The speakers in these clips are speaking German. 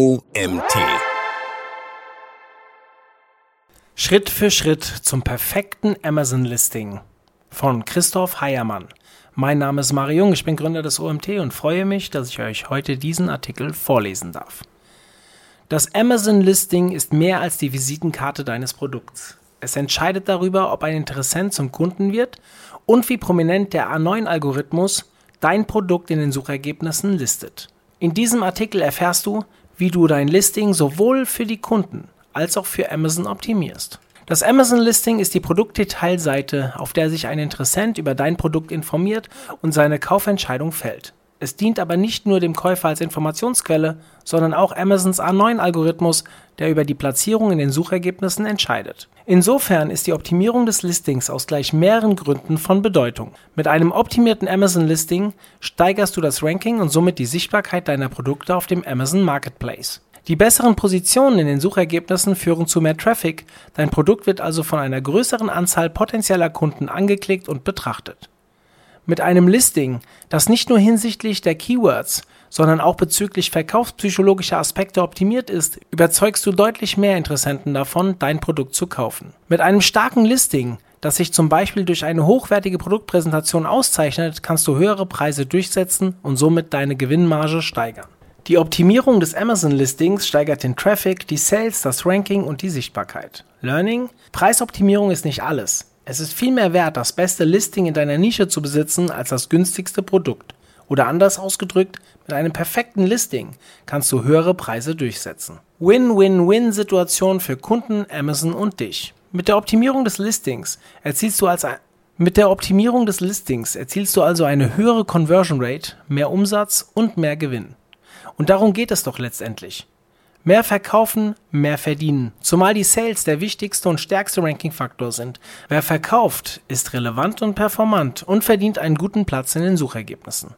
OMT. Schritt für Schritt zum perfekten Amazon-Listing von Christoph Heiermann. Mein Name ist Mario Jung, ich bin Gründer des OMT und freue mich, dass ich euch heute diesen Artikel vorlesen darf. Das Amazon-Listing ist mehr als die Visitenkarte deines Produkts. Es entscheidet darüber, ob ein Interessent zum Kunden wird und wie prominent der A9-Algorithmus dein Produkt in den Suchergebnissen listet. In diesem Artikel erfährst du, wie du dein Listing sowohl für die Kunden als auch für Amazon optimierst. Das Amazon Listing ist die Produktdetailseite, auf der sich ein Interessent über dein Produkt informiert und seine Kaufentscheidung fällt. Es dient aber nicht nur dem Käufer als Informationsquelle, sondern auch Amazons A9-Algorithmus, der über die Platzierung in den Suchergebnissen entscheidet. Insofern ist die Optimierung des Listings aus gleich mehreren Gründen von Bedeutung. Mit einem optimierten Amazon-Listing steigerst du das Ranking und somit die Sichtbarkeit deiner Produkte auf dem Amazon Marketplace. Die besseren Positionen in den Suchergebnissen führen zu mehr Traffic, dein Produkt wird also von einer größeren Anzahl potenzieller Kunden angeklickt und betrachtet. Mit einem Listing, das nicht nur hinsichtlich der Keywords, sondern auch bezüglich verkaufspsychologischer Aspekte optimiert ist, überzeugst du deutlich mehr Interessenten davon, dein Produkt zu kaufen. Mit einem starken Listing, das sich zum Beispiel durch eine hochwertige Produktpräsentation auszeichnet, kannst du höhere Preise durchsetzen und somit deine Gewinnmarge steigern. Die Optimierung des Amazon-Listings steigert den Traffic, die Sales, das Ranking und die Sichtbarkeit. Learning? Preisoptimierung ist nicht alles. Es ist viel mehr wert, das beste Listing in deiner Nische zu besitzen, als das günstigste Produkt. Oder anders ausgedrückt, mit einem perfekten Listing kannst du höhere Preise durchsetzen. Win-Win-Win-Situation für Kunden, Amazon und dich. Mit der Optimierung des Listings erzielst du als mit der Optimierung des Listings erzielst du also eine höhere Conversion Rate, mehr Umsatz und mehr Gewinn. Und darum geht es doch letztendlich. Mehr verkaufen, mehr verdienen. Zumal die Sales der wichtigste und stärkste Ranking-Faktor sind. Wer verkauft, ist relevant und performant und verdient einen guten Platz in den Suchergebnissen.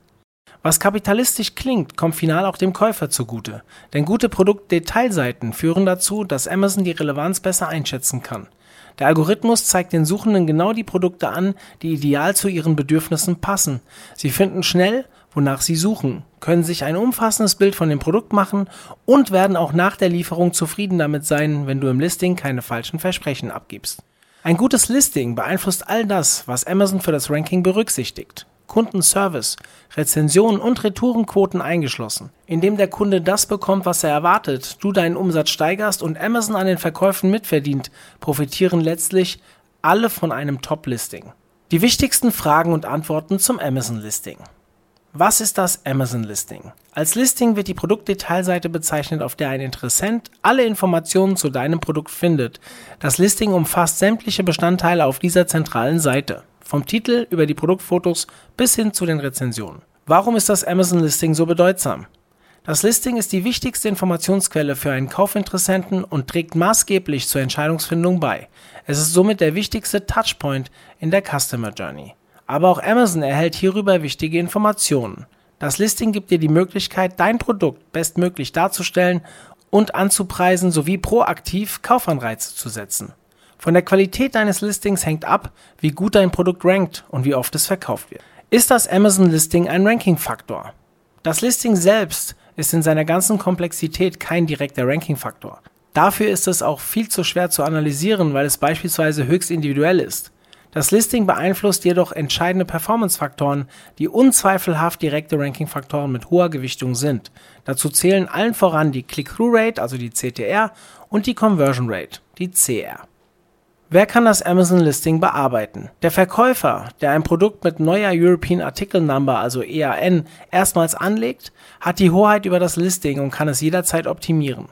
Was kapitalistisch klingt, kommt final auch dem Käufer zugute. Denn gute Produktdetailseiten führen dazu, dass Amazon die Relevanz besser einschätzen kann. Der Algorithmus zeigt den Suchenden genau die Produkte an, die ideal zu ihren Bedürfnissen passen. Sie finden schnell wonach sie suchen, können sich ein umfassendes Bild von dem Produkt machen und werden auch nach der Lieferung zufrieden damit sein, wenn du im Listing keine falschen Versprechen abgibst. Ein gutes Listing beeinflusst all das, was Amazon für das Ranking berücksichtigt. Kundenservice, Rezensionen und Retourenquoten eingeschlossen. Indem der Kunde das bekommt, was er erwartet, du deinen Umsatz steigerst und Amazon an den Verkäufen mitverdient, profitieren letztlich alle von einem Top-Listing. Die wichtigsten Fragen und Antworten zum Amazon-Listing. Was ist das Amazon Listing? Als Listing wird die Produktdetailseite bezeichnet, auf der ein Interessent alle Informationen zu deinem Produkt findet. Das Listing umfasst sämtliche Bestandteile auf dieser zentralen Seite, vom Titel über die Produktfotos bis hin zu den Rezensionen. Warum ist das Amazon Listing so bedeutsam? Das Listing ist die wichtigste Informationsquelle für einen Kaufinteressenten und trägt maßgeblich zur Entscheidungsfindung bei. Es ist somit der wichtigste Touchpoint in der Customer Journey. Aber auch Amazon erhält hierüber wichtige Informationen. Das Listing gibt dir die Möglichkeit, dein Produkt bestmöglich darzustellen und anzupreisen sowie proaktiv Kaufanreize zu setzen. Von der Qualität deines Listings hängt ab, wie gut dein Produkt rankt und wie oft es verkauft wird. Ist das Amazon Listing ein Ranking-Faktor? Das Listing selbst ist in seiner ganzen Komplexität kein direkter Ranking-Faktor. Dafür ist es auch viel zu schwer zu analysieren, weil es beispielsweise höchst individuell ist. Das Listing beeinflusst jedoch entscheidende Performance-Faktoren, die unzweifelhaft direkte Ranking-Faktoren mit hoher Gewichtung sind. Dazu zählen allen voran die Click-Through-Rate, also die CTR, und die Conversion Rate, die CR. Wer kann das Amazon Listing bearbeiten? Der Verkäufer, der ein Produkt mit neuer European Article Number, also EAN, erstmals anlegt, hat die Hoheit über das Listing und kann es jederzeit optimieren.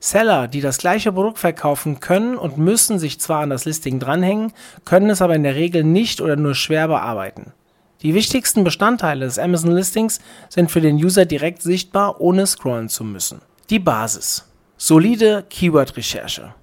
Seller, die das gleiche Produkt verkaufen, können und müssen sich zwar an das Listing dranhängen, können es aber in der Regel nicht oder nur schwer bearbeiten. Die wichtigsten Bestandteile des Amazon Listings sind für den User direkt sichtbar, ohne scrollen zu müssen. Die Basis. Solide Keyword-Recherche.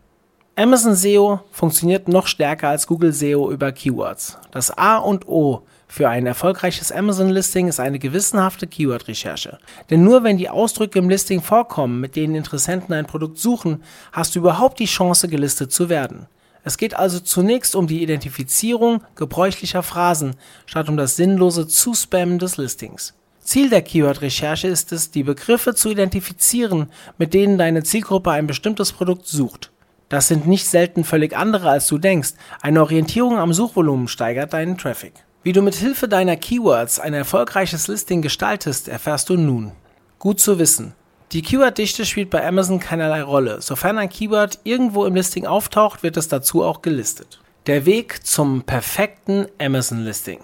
Amazon SEO funktioniert noch stärker als Google SEO über Keywords. Das A und O für ein erfolgreiches Amazon-Listing ist eine gewissenhafte Keyword-Recherche. Denn nur wenn die Ausdrücke im Listing vorkommen, mit denen Interessenten ein Produkt suchen, hast du überhaupt die Chance, gelistet zu werden. Es geht also zunächst um die Identifizierung gebräuchlicher Phrasen, statt um das sinnlose Zuspammen des Listings. Ziel der Keyword-Recherche ist es, die Begriffe zu identifizieren, mit denen deine Zielgruppe ein bestimmtes Produkt sucht. Das sind nicht selten völlig andere, als du denkst. Eine Orientierung am Suchvolumen steigert deinen Traffic. Wie du mit Hilfe deiner Keywords ein erfolgreiches Listing gestaltest, erfährst du nun. Gut zu wissen. Die Keyword-Dichte spielt bei Amazon keinerlei Rolle. Sofern ein Keyword irgendwo im Listing auftaucht, wird es dazu auch gelistet. Der Weg zum perfekten Amazon-Listing.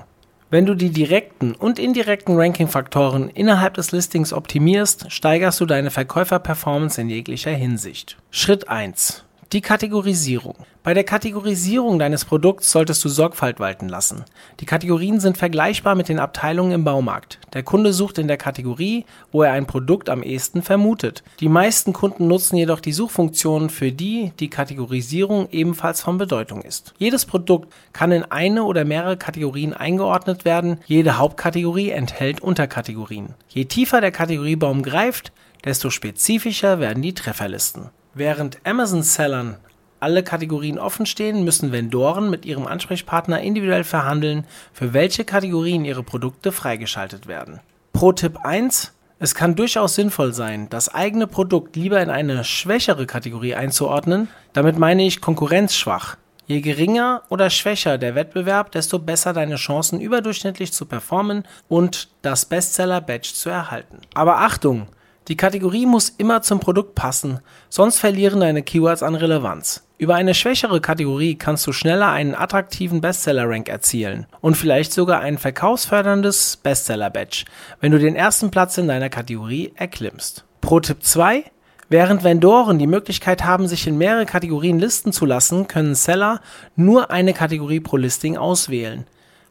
Wenn du die direkten und indirekten Ranking-Faktoren innerhalb des Listings optimierst, steigerst du deine Verkäufer-Performance in jeglicher Hinsicht. Schritt 1. Die Kategorisierung. Bei der Kategorisierung deines Produkts solltest du Sorgfalt walten lassen. Die Kategorien sind vergleichbar mit den Abteilungen im Baumarkt. Der Kunde sucht in der Kategorie, wo er ein Produkt am ehesten vermutet. Die meisten Kunden nutzen jedoch die Suchfunktion, für die die Kategorisierung ebenfalls von Bedeutung ist. Jedes Produkt kann in eine oder mehrere Kategorien eingeordnet werden. Jede Hauptkategorie enthält Unterkategorien. Je tiefer der Kategoriebaum greift, desto spezifischer werden die Trefferlisten. Während Amazon-Sellern alle Kategorien offen stehen, müssen Vendoren mit ihrem Ansprechpartner individuell verhandeln, für welche Kategorien ihre Produkte freigeschaltet werden. Pro Tipp 1 es kann durchaus sinnvoll sein, das eigene Produkt lieber in eine schwächere Kategorie einzuordnen, damit meine ich konkurrenzschwach. Je geringer oder schwächer der Wettbewerb, desto besser deine Chancen überdurchschnittlich zu performen und das Bestseller-Badge zu erhalten. Aber Achtung, die Kategorie muss immer zum Produkt passen, sonst verlieren deine Keywords an Relevanz. Über eine schwächere Kategorie kannst du schneller einen attraktiven Bestseller-Rank erzielen und vielleicht sogar ein verkaufsförderndes Bestseller-Badge, wenn du den ersten Platz in deiner Kategorie erklimmst. Pro Tipp 2 Während Vendoren die Möglichkeit haben, sich in mehrere Kategorien listen zu lassen, können Seller nur eine Kategorie pro Listing auswählen.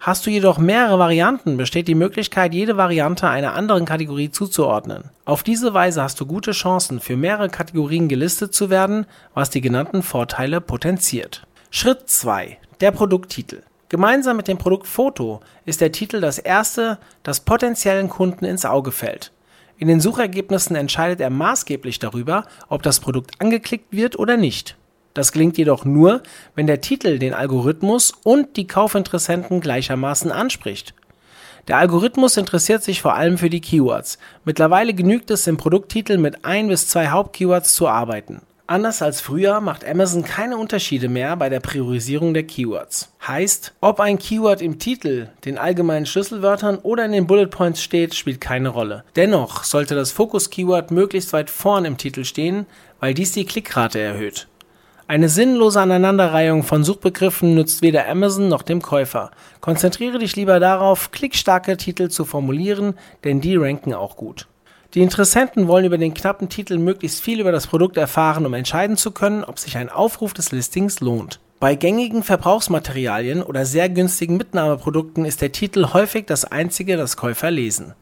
Hast du jedoch mehrere Varianten, besteht die Möglichkeit, jede Variante einer anderen Kategorie zuzuordnen. Auf diese Weise hast du gute Chancen, für mehrere Kategorien gelistet zu werden, was die genannten Vorteile potenziert. Schritt 2. Der Produkttitel. Gemeinsam mit dem Produktfoto ist der Titel das erste, das potenziellen Kunden ins Auge fällt. In den Suchergebnissen entscheidet er maßgeblich darüber, ob das Produkt angeklickt wird oder nicht. Das gelingt jedoch nur, wenn der Titel den Algorithmus und die Kaufinteressenten gleichermaßen anspricht. Der Algorithmus interessiert sich vor allem für die Keywords. Mittlerweile genügt es im Produkttitel mit ein bis zwei Hauptkeywords zu arbeiten. Anders als früher macht Amazon keine Unterschiede mehr bei der Priorisierung der Keywords. Heißt, ob ein Keyword im Titel, den allgemeinen Schlüsselwörtern oder in den Bullet Points steht, spielt keine Rolle. Dennoch sollte das Fokus-Keyword möglichst weit vorn im Titel stehen, weil dies die Klickrate erhöht. Eine sinnlose Aneinanderreihung von Suchbegriffen nützt weder Amazon noch dem Käufer. Konzentriere dich lieber darauf, klickstarke Titel zu formulieren, denn die ranken auch gut. Die Interessenten wollen über den knappen Titel möglichst viel über das Produkt erfahren, um entscheiden zu können, ob sich ein Aufruf des Listings lohnt. Bei gängigen Verbrauchsmaterialien oder sehr günstigen Mitnahmeprodukten ist der Titel häufig das einzige, das Käufer lesen.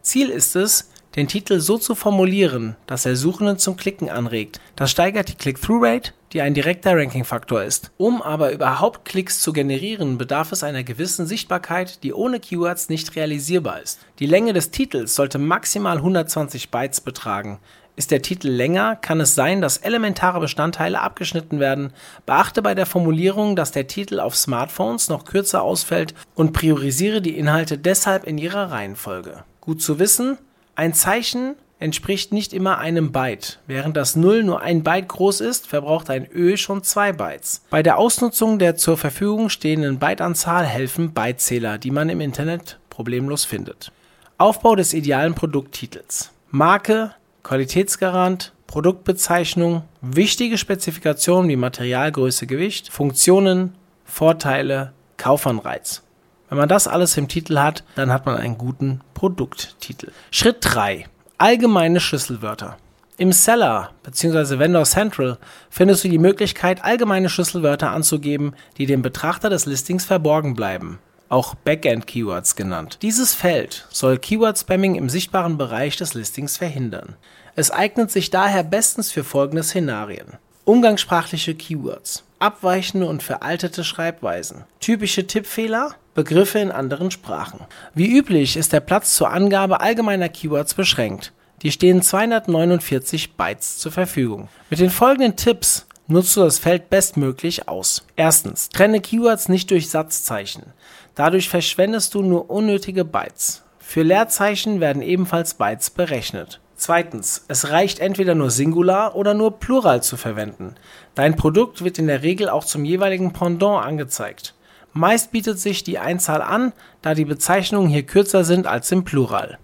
Ziel ist es, den Titel so zu formulieren, dass er Suchenden zum Klicken anregt. Das steigert die Click-Through-Rate, die ein direkter Ranking-Faktor ist. Um aber überhaupt Klicks zu generieren, bedarf es einer gewissen Sichtbarkeit, die ohne Keywords nicht realisierbar ist. Die Länge des Titels sollte maximal 120 Bytes betragen. Ist der Titel länger, kann es sein, dass elementare Bestandteile abgeschnitten werden. Beachte bei der Formulierung, dass der Titel auf Smartphones noch kürzer ausfällt und priorisiere die Inhalte deshalb in ihrer Reihenfolge. Gut zu wissen, ein Zeichen entspricht nicht immer einem Byte. Während das Null nur ein Byte groß ist, verbraucht ein Ö schon zwei Bytes. Bei der Ausnutzung der zur Verfügung stehenden Byteanzahl helfen Bytezähler, die man im Internet problemlos findet. Aufbau des idealen Produkttitels. Marke, Qualitätsgarant, Produktbezeichnung, wichtige Spezifikationen wie Materialgröße, Gewicht, Funktionen, Vorteile, Kaufanreiz. Wenn man das alles im Titel hat, dann hat man einen guten Produkttitel. Schritt 3. Allgemeine Schlüsselwörter. Im Seller bzw. Vendor Central findest du die Möglichkeit, allgemeine Schlüsselwörter anzugeben, die dem Betrachter des Listings verborgen bleiben, auch Backend-Keywords genannt. Dieses Feld soll Keyword-Spamming im sichtbaren Bereich des Listings verhindern. Es eignet sich daher bestens für folgende Szenarien. Umgangssprachliche Keywords, abweichende und veraltete Schreibweisen, typische Tippfehler, Begriffe in anderen Sprachen. Wie üblich ist der Platz zur Angabe allgemeiner Keywords beschränkt. Die stehen 249 Bytes zur Verfügung. Mit den folgenden Tipps nutzt du das Feld bestmöglich aus. Erstens, trenne Keywords nicht durch Satzzeichen. Dadurch verschwendest du nur unnötige Bytes. Für Leerzeichen werden ebenfalls Bytes berechnet. Zweitens, es reicht entweder nur Singular oder nur Plural zu verwenden. Dein Produkt wird in der Regel auch zum jeweiligen Pendant angezeigt. Meist bietet sich die Einzahl an, da die Bezeichnungen hier kürzer sind als im Plural.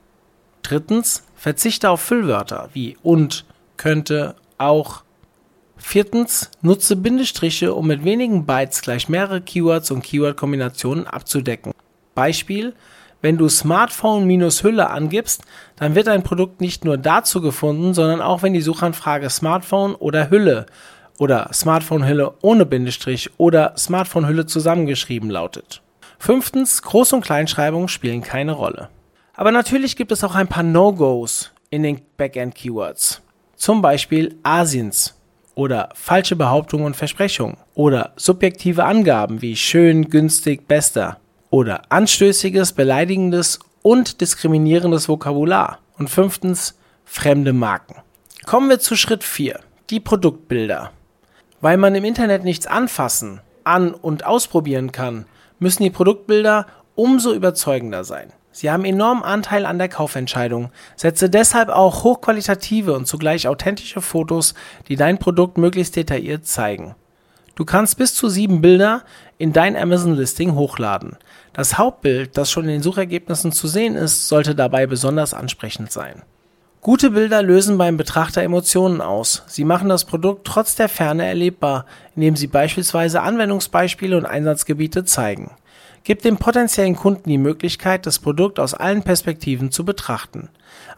Drittens, verzichte auf Füllwörter wie und, könnte, auch. Viertens, nutze Bindestriche, um mit wenigen Bytes gleich mehrere Keywords und Keyword-Kombinationen abzudecken. Beispiel, wenn du Smartphone minus Hülle angibst, dann wird dein Produkt nicht nur dazu gefunden, sondern auch wenn die Suchanfrage Smartphone oder Hülle oder Smartphone-Hülle ohne Bindestrich oder Smartphone-Hülle zusammengeschrieben lautet. Fünftens, Groß- und Kleinschreibung spielen keine Rolle. Aber natürlich gibt es auch ein paar No-Gos in den Backend-Keywords. Zum Beispiel Asiens oder falsche Behauptungen und Versprechungen oder subjektive Angaben wie schön, günstig, bester oder anstößiges, beleidigendes und diskriminierendes Vokabular. Und fünftens, fremde Marken. Kommen wir zu Schritt 4, die Produktbilder. Weil man im Internet nichts anfassen, an- und ausprobieren kann, müssen die Produktbilder umso überzeugender sein. Sie haben enormen Anteil an der Kaufentscheidung. Setze deshalb auch hochqualitative und zugleich authentische Fotos, die dein Produkt möglichst detailliert zeigen. Du kannst bis zu sieben Bilder in dein Amazon-Listing hochladen. Das Hauptbild, das schon in den Suchergebnissen zu sehen ist, sollte dabei besonders ansprechend sein. Gute Bilder lösen beim Betrachter Emotionen aus. Sie machen das Produkt trotz der Ferne erlebbar, indem sie beispielsweise Anwendungsbeispiele und Einsatzgebiete zeigen. Gib dem potenziellen Kunden die Möglichkeit, das Produkt aus allen Perspektiven zu betrachten.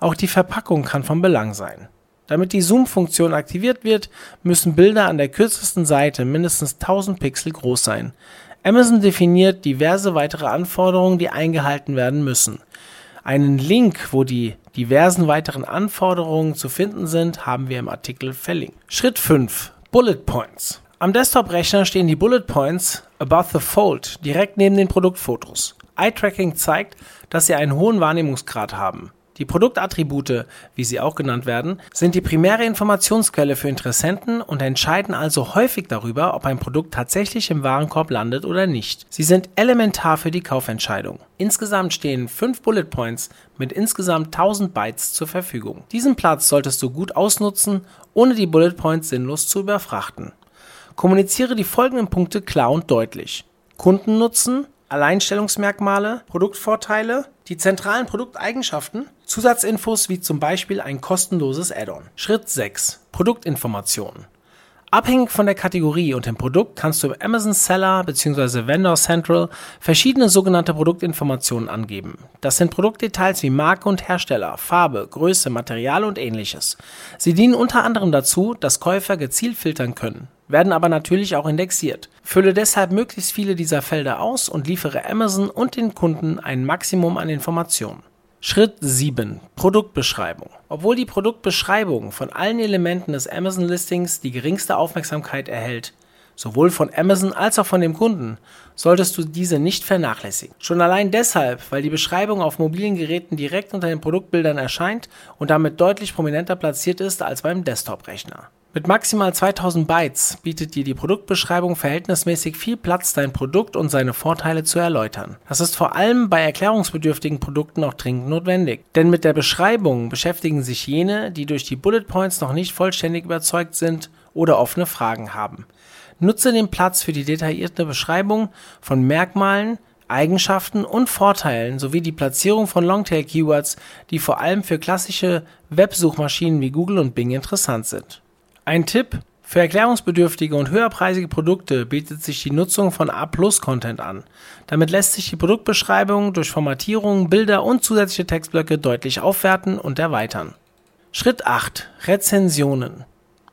Auch die Verpackung kann von Belang sein. Damit die Zoom-Funktion aktiviert wird, müssen Bilder an der kürzesten Seite mindestens 1000 Pixel groß sein. Amazon definiert diverse weitere Anforderungen, die eingehalten werden müssen. Einen Link, wo die diversen weiteren Anforderungen zu finden sind, haben wir im Artikel verlinkt. Schritt 5. Bullet Points. Am Desktop-Rechner stehen die Bullet Points above the fold direkt neben den Produktfotos. Eye-Tracking zeigt, dass sie einen hohen Wahrnehmungsgrad haben. Die Produktattribute, wie sie auch genannt werden, sind die primäre Informationsquelle für Interessenten und entscheiden also häufig darüber, ob ein Produkt tatsächlich im Warenkorb landet oder nicht. Sie sind elementar für die Kaufentscheidung. Insgesamt stehen fünf Bullet Points mit insgesamt 1000 Bytes zur Verfügung. Diesen Platz solltest du gut ausnutzen, ohne die Bullet Points sinnlos zu überfrachten. Kommuniziere die folgenden Punkte klar und deutlich. Kundennutzen, Alleinstellungsmerkmale, Produktvorteile, die zentralen Produkteigenschaften, Zusatzinfos wie zum Beispiel ein kostenloses Add-on. Schritt 6. Produktinformationen. Abhängig von der Kategorie und dem Produkt kannst du im Amazon Seller bzw. Vendor Central verschiedene sogenannte Produktinformationen angeben. Das sind Produktdetails wie Marke und Hersteller, Farbe, Größe, Material und ähnliches. Sie dienen unter anderem dazu, dass Käufer gezielt filtern können, werden aber natürlich auch indexiert. Fülle deshalb möglichst viele dieser Felder aus und liefere Amazon und den Kunden ein Maximum an Informationen. Schritt 7. Produktbeschreibung. Obwohl die Produktbeschreibung von allen Elementen des Amazon-Listings die geringste Aufmerksamkeit erhält, sowohl von Amazon als auch von dem Kunden, solltest du diese nicht vernachlässigen. Schon allein deshalb, weil die Beschreibung auf mobilen Geräten direkt unter den Produktbildern erscheint und damit deutlich prominenter platziert ist als beim Desktop-Rechner. Mit maximal 2000 Bytes bietet dir die Produktbeschreibung verhältnismäßig viel Platz, dein Produkt und seine Vorteile zu erläutern. Das ist vor allem bei erklärungsbedürftigen Produkten auch dringend notwendig. Denn mit der Beschreibung beschäftigen sich jene, die durch die Bullet Points noch nicht vollständig überzeugt sind oder offene Fragen haben. Nutze den Platz für die detaillierte Beschreibung von Merkmalen, Eigenschaften und Vorteilen sowie die Platzierung von Longtail-Keywords, die vor allem für klassische Websuchmaschinen wie Google und Bing interessant sind. Ein Tipp: Für erklärungsbedürftige und höherpreisige Produkte bietet sich die Nutzung von A+-Content an. Damit lässt sich die Produktbeschreibung durch Formatierung, Bilder und zusätzliche Textblöcke deutlich aufwerten und erweitern. Schritt 8: Rezensionen.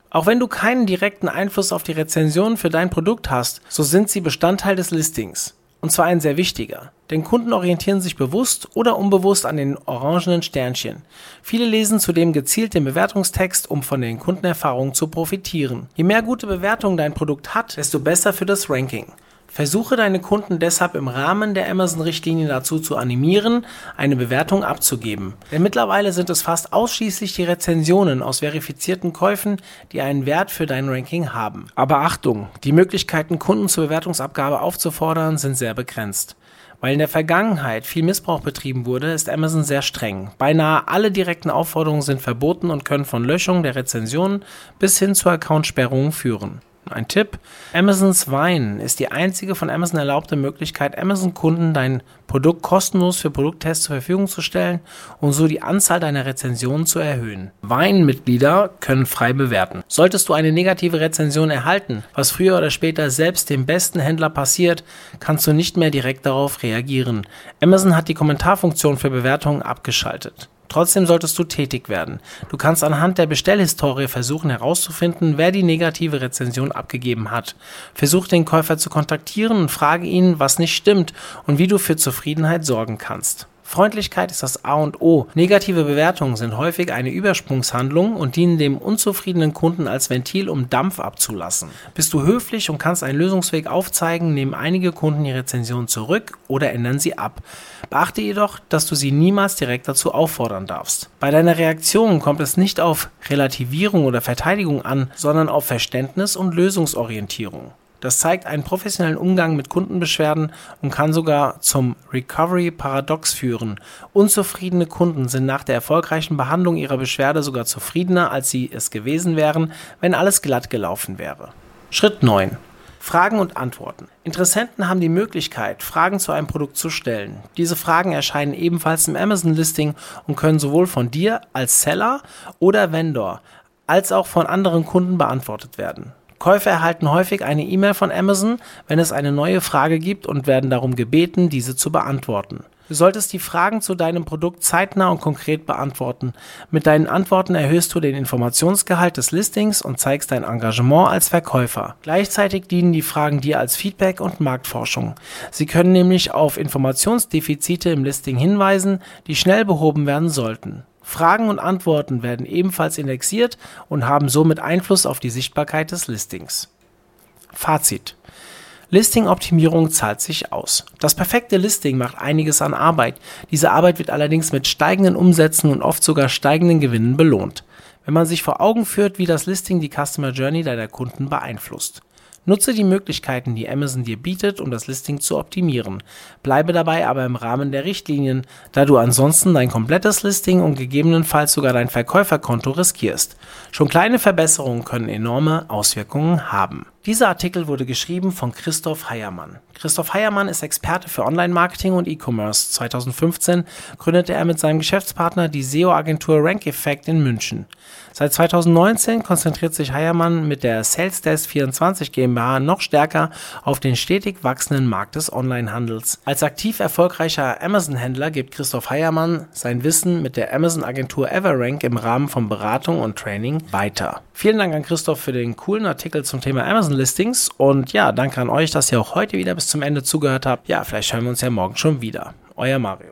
Auch wenn du keinen direkten Einfluss auf die Rezensionen für dein Produkt hast, so sind sie Bestandteil des Listings. Und zwar ein sehr wichtiger. Denn Kunden orientieren sich bewusst oder unbewusst an den orangenen Sternchen. Viele lesen zudem gezielt den Bewertungstext, um von den Kundenerfahrungen zu profitieren. Je mehr gute Bewertungen dein Produkt hat, desto besser für das Ranking. Versuche deine Kunden deshalb im Rahmen der Amazon-Richtlinie dazu zu animieren, eine Bewertung abzugeben. Denn mittlerweile sind es fast ausschließlich die Rezensionen aus verifizierten Käufen, die einen Wert für dein Ranking haben. Aber Achtung, die Möglichkeiten, Kunden zur Bewertungsabgabe aufzufordern, sind sehr begrenzt. Weil in der Vergangenheit viel Missbrauch betrieben wurde, ist Amazon sehr streng. Beinahe alle direkten Aufforderungen sind verboten und können von Löschung der Rezensionen bis hin zur Accountsperrung führen. Ein Tipp: Amazons Wine ist die einzige von Amazon erlaubte Möglichkeit, Amazon-Kunden dein Produkt kostenlos für Produkttests zur Verfügung zu stellen und so die Anzahl deiner Rezensionen zu erhöhen. Wine-Mitglieder können frei bewerten. Solltest du eine negative Rezension erhalten, was früher oder später selbst dem besten Händler passiert, kannst du nicht mehr direkt darauf reagieren. Amazon hat die Kommentarfunktion für Bewertungen abgeschaltet. Trotzdem solltest du tätig werden. Du kannst anhand der Bestellhistorie versuchen herauszufinden, wer die negative Rezension abgegeben hat. Versuch den Käufer zu kontaktieren und frage ihn, was nicht stimmt und wie du für Zufriedenheit sorgen kannst. Freundlichkeit ist das A und O. Negative Bewertungen sind häufig eine Übersprungshandlung und dienen dem unzufriedenen Kunden als Ventil, um Dampf abzulassen. Bist du höflich und kannst einen Lösungsweg aufzeigen, nehmen einige Kunden die Rezension zurück oder ändern sie ab. Beachte jedoch, dass du sie niemals direkt dazu auffordern darfst. Bei deiner Reaktion kommt es nicht auf Relativierung oder Verteidigung an, sondern auf Verständnis und Lösungsorientierung. Das zeigt einen professionellen Umgang mit Kundenbeschwerden und kann sogar zum Recovery-Paradox führen. Unzufriedene Kunden sind nach der erfolgreichen Behandlung ihrer Beschwerde sogar zufriedener, als sie es gewesen wären, wenn alles glatt gelaufen wäre. Schritt 9. Fragen und Antworten. Interessenten haben die Möglichkeit, Fragen zu einem Produkt zu stellen. Diese Fragen erscheinen ebenfalls im Amazon-Listing und können sowohl von dir als Seller oder Vendor als auch von anderen Kunden beantwortet werden. Käufer erhalten häufig eine E-Mail von Amazon, wenn es eine neue Frage gibt und werden darum gebeten, diese zu beantworten. Du solltest die Fragen zu deinem Produkt zeitnah und konkret beantworten. Mit deinen Antworten erhöhst du den Informationsgehalt des Listings und zeigst dein Engagement als Verkäufer. Gleichzeitig dienen die Fragen dir als Feedback und Marktforschung. Sie können nämlich auf Informationsdefizite im Listing hinweisen, die schnell behoben werden sollten. Fragen und Antworten werden ebenfalls indexiert und haben somit Einfluss auf die Sichtbarkeit des Listings. Fazit. Listing-Optimierung zahlt sich aus. Das perfekte Listing macht einiges an Arbeit. Diese Arbeit wird allerdings mit steigenden Umsätzen und oft sogar steigenden Gewinnen belohnt, wenn man sich vor Augen führt, wie das Listing die Customer Journey deiner Kunden beeinflusst. Nutze die Möglichkeiten, die Amazon dir bietet, um das Listing zu optimieren. Bleibe dabei aber im Rahmen der Richtlinien, da du ansonsten dein komplettes Listing und gegebenenfalls sogar dein Verkäuferkonto riskierst. Schon kleine Verbesserungen können enorme Auswirkungen haben. Dieser Artikel wurde geschrieben von Christoph Heiermann. Christoph Heiermann ist Experte für Online-Marketing und E-Commerce. 2015 gründete er mit seinem Geschäftspartner die SEO-Agentur Rank Effect in München. Seit 2019 konzentriert sich Heiermann mit der SalesDesk24 GmbH noch stärker auf den stetig wachsenden Markt des Onlinehandels. Als aktiv erfolgreicher Amazon-Händler gibt Christoph Heiermann sein Wissen mit der Amazon-Agentur Everrank im Rahmen von Beratung und Training weiter. Vielen Dank an Christoph für den coolen Artikel zum Thema Amazon Listings. Und ja, danke an euch, dass ihr auch heute wieder bis zum Ende zugehört habt. Ja, vielleicht hören wir uns ja morgen schon wieder. Euer Mario.